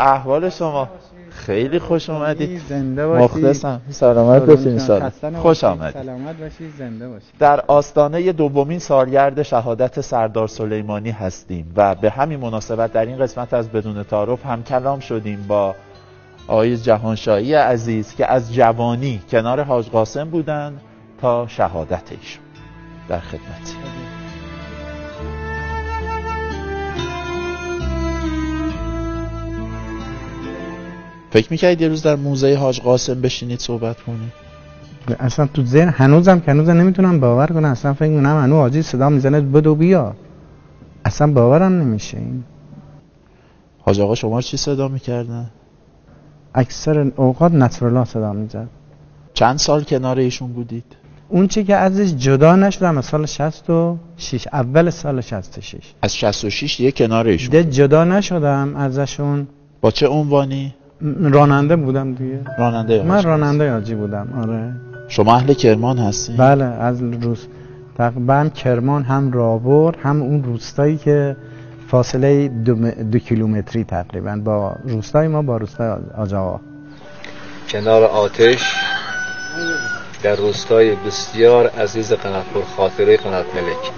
احوال شما. خیلی خوش اومدید. زنده باشید. مخلصم. سلامت باشید. خسته خوش. آمدید. سلامت باشید. زنده باشید. در آستانه دومین سالگرد شهادت سردار سلیمانی هستیم و به همین مناسبت در این قسمت از بدون تعارف هم کلام شدیم با آقای جهانشاهی عزیز که از جوانی کنار حاج قاسم بودن تا شهادت ایشون. در خدمت. فکر می‌کردید یه روز در موزه حاج قاسم بشینید صحبت کنید اصلا تو ذهن هنوزم که هنوزم نمی‌تونم باور کنم. اصلا فکر می‌کنم هنوز حاجی صدا می‌زنه بدو بیا. اصلا باورم نمیشه این. حاج آقا شما چی صدا می‌کردن؟ اکثر اوقات نصرالله صدا می‌زد. چند سال کنار ایشون بودید؟ اون چی که ازش جدا نشدم از سال 66 اول سال 66 از 66 یه کنار ایشون ده جدا نشدم ازشون. با چه عنوانی؟ راننده بودم دیگه. راننده من راننده حاجی بودم آره. شما اهل کرمان هستین؟ بله از روز تقریبا هم کرمان هم رابر هم اون روستایی که فاصله دو, م- دو کیلومتری تقریبا با روستای ما با روستای آج آقا کنار آتش در روستای بسیار عزیز قناتپور خاطره قنات ملک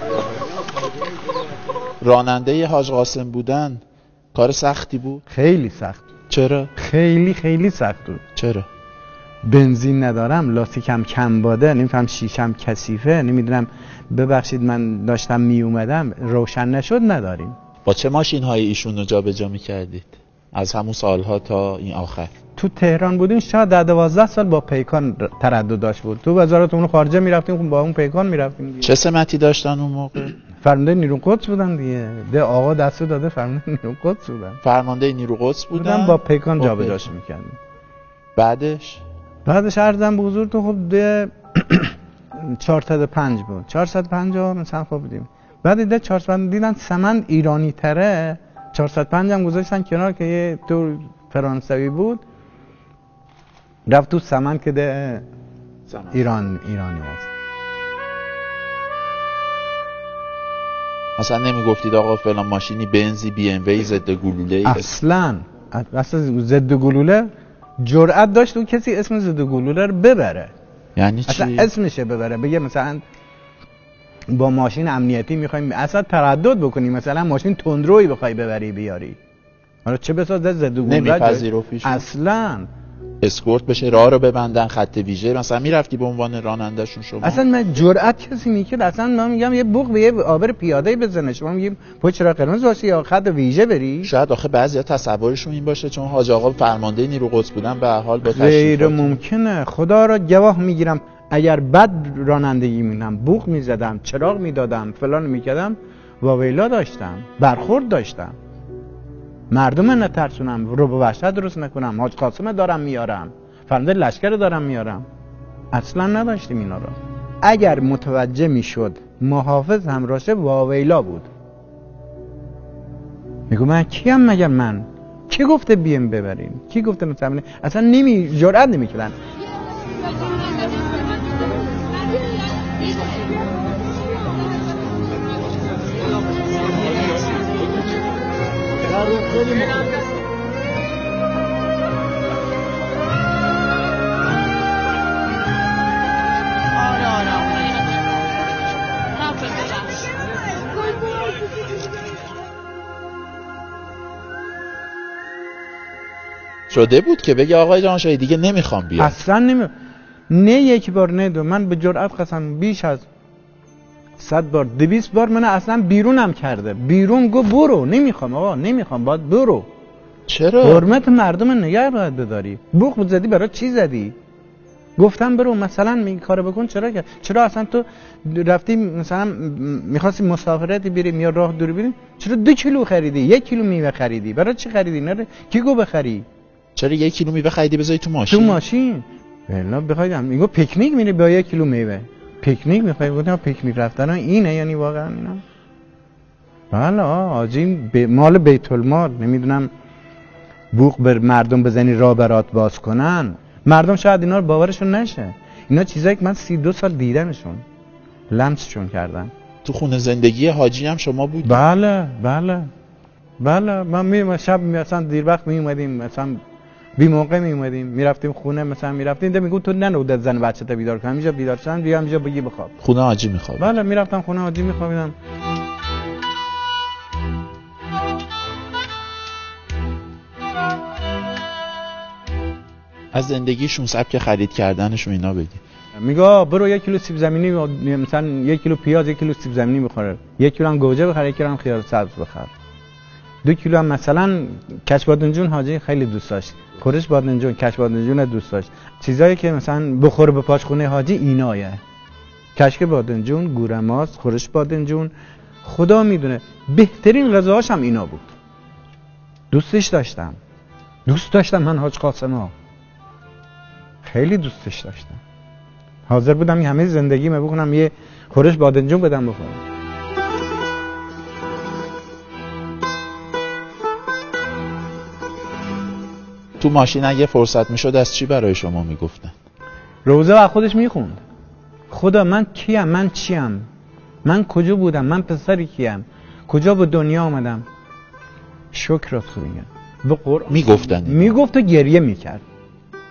راننده حاج قاسم بودن کار سختی بود؟ خیلی سخت چرا؟ خیلی خیلی سخت بود چرا؟ بنزین ندارم لاستیکم کم باده نمیفهم شیشم کثیفه نمی‌دونم ببخشید من داشتم می اومدم روشن نشد نداریم با چه ماشین های ایشون رو جابجا می‌کردید؟ از همون سالها تا این آخر تو تهران بودیم شاید در دوازده سال با پیکان تردد داشت بود تو وزارت امور خارجه می‌رفتیم خب با اون پیکان می‌رفتیم چه سمتی داشتن اون موقع؟ فرمانده نیرو قدس بودن دیگه. ده آقا دستو داده فرمانده نیرو قدس بودن. فرمانده نیرو قدس بودن بودن؟ با پیکان با جابجاش. می‌کردیم بعدش؟ بعدش عرضم به حضور تو خب ده 405 بود. 450 مثلا خب بودیم. بعد ده 405 دیدن سمند ایرانی تره. 405 هم گذاشتن کنار که یه تو فرانسوی بود. رفت تو سمند که ده ایران ایرانی هست. مثلا نمی‌گفتید آقا فلان ماشینی بنزی بی ام وی ضد گلوله اصلا. اصلا ضد گلوله جرأت داشت اون کسی اسم ضد گلوله رو ببره. یعنی اصلا چی؟ اسمشه ببره. بگه مثلا با ماشین امنیتی می‌خوایم اصلا تردد بکنی مثلا ماشین تندروی بخوای ببری بیاری. حالا چه بساز ضد گلوله؟ اصلا. اسکورت بشه راه رو ببندن خط ویژه. مثلا می‌رفتی به عنوان رانندهشون شما؟ اصلا من جرأت کسی می‌کرد اصلا من میگم یه بوق به یه آبر پیاده بزنه. شما میگیم پشت چرا قرمز باشه یا خط ویژه بری؟ شاید آخه بعضی تصورشون این باشه چون حاج آقا فرمانده نیرو قدس بودن به حال با غیر ممکنه. خدا را گواه می‌گیرم. اگر بد رانندگی می‌کنم بوق می‌زدم چراغ می‌دادم فلان می‌کردم واویلا داشتم برخورد داشتم. مردم نترسونم رو به وحشت درست نکنم حاج قاسم دارم میارم فرنده لشکر دارم میارم. اصلا نداشتیم اینا رو. اگر متوجه می‌شد محافظ همراشه واویلا بود. میگو من کیم مگر من؟ کی گفته بیم ببریم؟ کی گفته مثلا اصلا نمی جرئت نمی‌کردن. ببخش شده بود که بگه آقای جانشاهی دیگه نمی‌خوام بیام. اصلا نمی نه یک بار نه دو. من به جرئت قسم بیش از صد بار دویست بار من اصلا بیرونم کرده. بیرون گو برو نمی‌خوام آقا نمی‌خوام باید برو. چرا؟ حرمت مردم نگه باید بداری. بوق زدی برای چی زدی؟ گفتم برو مثلا این کارو بکن چرا که؟ چرا اصلا تو رفتی مثلا می‌خواستی مسافرتی بریم یا راه دور بریم چرا دو کیلو خریدی؟ یک کیلو میوه خریدی. برای چی خریدی؟ نره کی گو بخری؟ چرا یک کیلو میوه خریدی؟ بذاری تو ماشین. تو ماشین. بلا بخواید میگو پیکنیک میری با یک کیلو میوه. پیکنیک می‌خوای؟ گفتم پیکنیک رفتن اینه یعنی واقعا اینا. بله آجی ب... مال بیت المال. نمی‌دونم بوق بر مردم بزنی راه برات باز کنن. مردم شاید اینا رو باورشون نشه. اینا چیزایی که من سی دو سال دیدمشون لمسشون کردم تو خونه زندگی حاجی هم شما بود بله بله. بله من می شب مثلا دیر وقت می اومدیم مثلا بی موقع می اومدیم می‌رفتیم خونه مثلا می‌رفتیم ده میگو تو ننودت زن بچه تا بیدار کن همینجا بیدار شدن بیا همینجا بگی بخواب. خونه حاجی می‌خواد بله می‌رفتم خونه حاجی میخوابیدم از زندگیشون سبک خرید کردنشون اینا بگی. میگه برو یک کیلو سیب زمینی مثلا یک کیلو پیاز یک کیلو سیب زمینی بخوره یک کیلو هم گوجه بخره یک کیلو هم خیار سبز بخره دو کیلو هم مثلا کچ بادنجون حاجی خیلی دوست داشت. خورش بادنجون کچ بادنجون دوست داشت. چیزایی که مثلا بخوره به پاش خونه حاجی اینایه. کشک بادنجون گورماس خورش بادنجون خدا می‌دونه بهترین غذاهاش هم اینا بود. دوستش داشتم. دوست داشتم من حاج قاسم ها خیلی دوستش داشتم. حاضر بودم همه زندگی بکنم یه خورش بادنجون بدم بخورم تو ماشین اگه فرصت می‌شد از چی برای شما می‌گفتن؟ روزه و خودش می‌خوند. خدا من کیم؟ من چیم؟ من کجا بودم؟ من پسری کیم؟ کجا به دنیا آمدم؟ شکرت خوبیم به قرآن می‌گفتن. می‌گفت و گریه می‌کرد.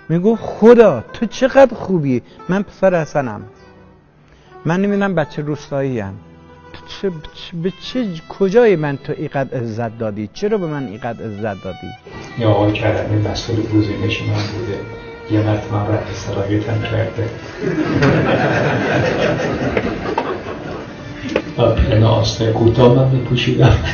می‌گفت خدا تو چقدر خوبی. من پسر حسنم. من نمی‌دونم بچه روستایی هم تو چه, چه- به چه کجای من تو اینقدر عزت دادی؟ چرا به من اینقدر عزت دادی؟ یا آقای کتمی مسئول گزینش من بوده. یه مرتبه من رد صلاحیتم کرده. و پیرن آسته کوتاه من میپوشیدم.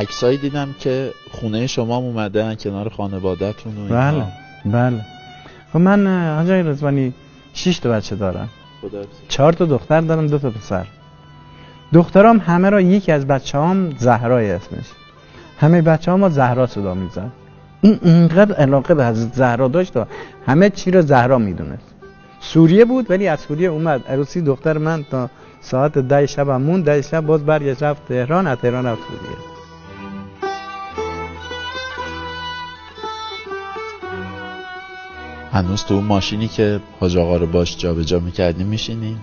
عکسایی دیدم که خونه شما هم اومدن کنار خانوادهتون و اینا. بله بله. خب من حاجی رزوانی شش تا بچه دارم. چهار تا دختر دارم دو تا پسر. دخترام همه را یکی از بچه هم زهرای اسمش. همه بچه ما زهرا صدا میزن این اینقدر علاقه به حضرت زهرا داشت و همه چی رو زهرا می‌دونست. سوریه بود ولی از سوریه اومد. عروسی دختر من تا ساعت ده شب هم موند. ده شب باز برگشت رفت تهران از تهران رفت سوریه. هنوز تو اون ماشینی که حاج آقا رو باش جابجا می‌کردیم میشینین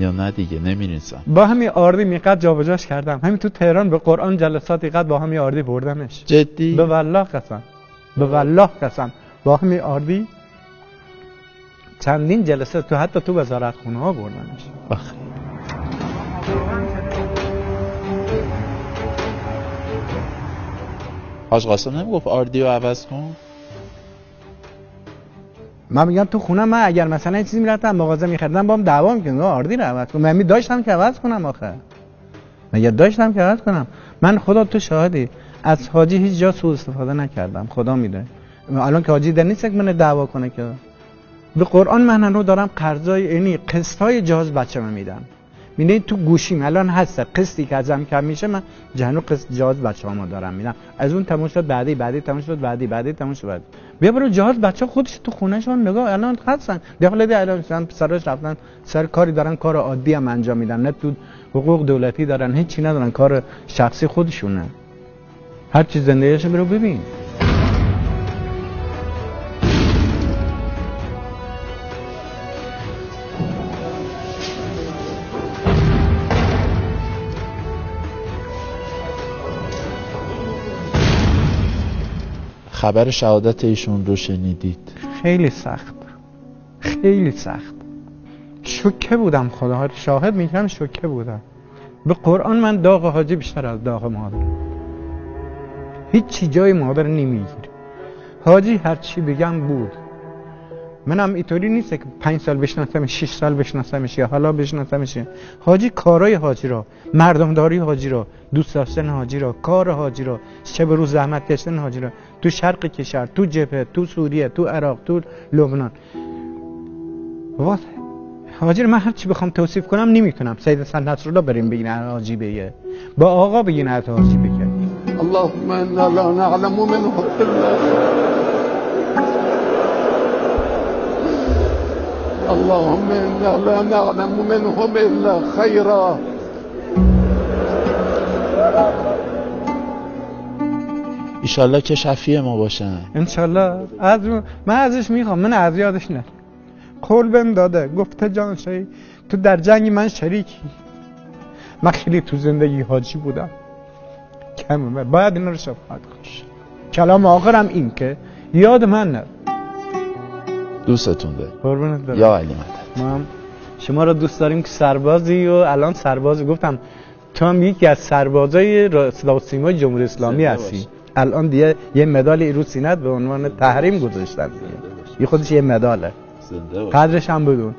یا نه دیگه نمیرین سن با همین آردی اینقدر جابجاش کردم. همین تو تهران به قرآن جلسات اینقدر با همین آردی بردمش. جدی؟ به والله قسم. به والله قسم. با همین آردی چندین جلسه تو حتی تو وزارت خونه ها بردمش. آخه. حاج قاسم نمی‌گفت آردی رو عوض کن؟ من میگم تو خونه من اگر مثلا یه چیزی می‌رفتم مغازه میخریدم با هم دعوا می‌کنم آردی رو عوض کنم من می داشتم که عوض کنم آخه. مگه داشتم که عوض کنم؟ من خدا تو شاهدی. از حاجی هیچ جا سوء استفاده نکردم. خدا می‌دونه. الان که حاجی در نیست که من دعوا کنه که. به قرآن من رو دارم قرضای یعنی قسطای جهاز بچه من میدم. می‌دونی تو گوشیم الان هست. قسطی که ازم کم میشه من جهنو قسط جهاز بچه ما دارم میدم از اون تموم شد بعدی بعدی تموم شد بعدی بعدی تموم شد بعدی. بیا برو جهاز بچه خودش تو خونهشون نگاه الان هستن. داخل ده الان مثلا پسراش رفتن. سر کاری دارن کار عادی هم انجام میدن. نه تو حقوق دولتی دارن هیچی ندارن کار شخصی خودشونه. هر چی زندگیش برو ببین. خبر شهادت ایشون رو شنیدید؟ خیلی سخت. خیلی سخت. شوکه بودم خدا. شاهد میگم شوکه بودم. به قرآن من داغ حاجی بیشتر از داغ مادر. هیچی جای مادر نمی‌گیره حاجی هر چی بگم بود. منم اینطوری نیست که پنج سال بشناسمش شش سال بشناسمش یا حالا بشناسمش. حاجی کارای حاجی را مردمداری حاجی را دوست داشتن حاجی را کار حاجی را شب روز زحمت کشتن حاجی را. تو شرق کشور تو جبهه تو سوریه تو عراق تو لبنان. وات حاجی رو من هر چی بخوام توصیف کنم نمی‌تونم. سید حسن نصرالله بریم بگین حاجی بگه با آقا بگین از حاجی بگه اللهم انا لا نعلم منه الا اللهم انا لا نعلم منهم الا خيرا. ایشالله که شفیع ما باشن. انشالله از من ازش می‌خوام. من از یادش نه. قول بهم داده. گفته جان شایی تو در جنگ من شریکی. من خیلی تو زندگی حاجی بودم. کمه باید اینا رو شفاعت کنش کلام آخرم این که یاد من نه. دوستتون ده قربونت یا علی مدد. شما رو دوست داریم که سربازی و الان سربازی گفتم تو هم یکی از سربازای را- صدا جمهوری اسلامی هستی. الان دیگه یه مدال رو سینت به عنوان تحریم گذاشتن. دیگه یه خودش یه مداله. زنده باش. قدرش هم بدون.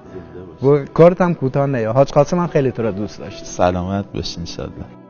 و کارت هم کوتاه نیا حاج قاسم هم خیلی تو رو دوست داشت. سلامت باشین انشالله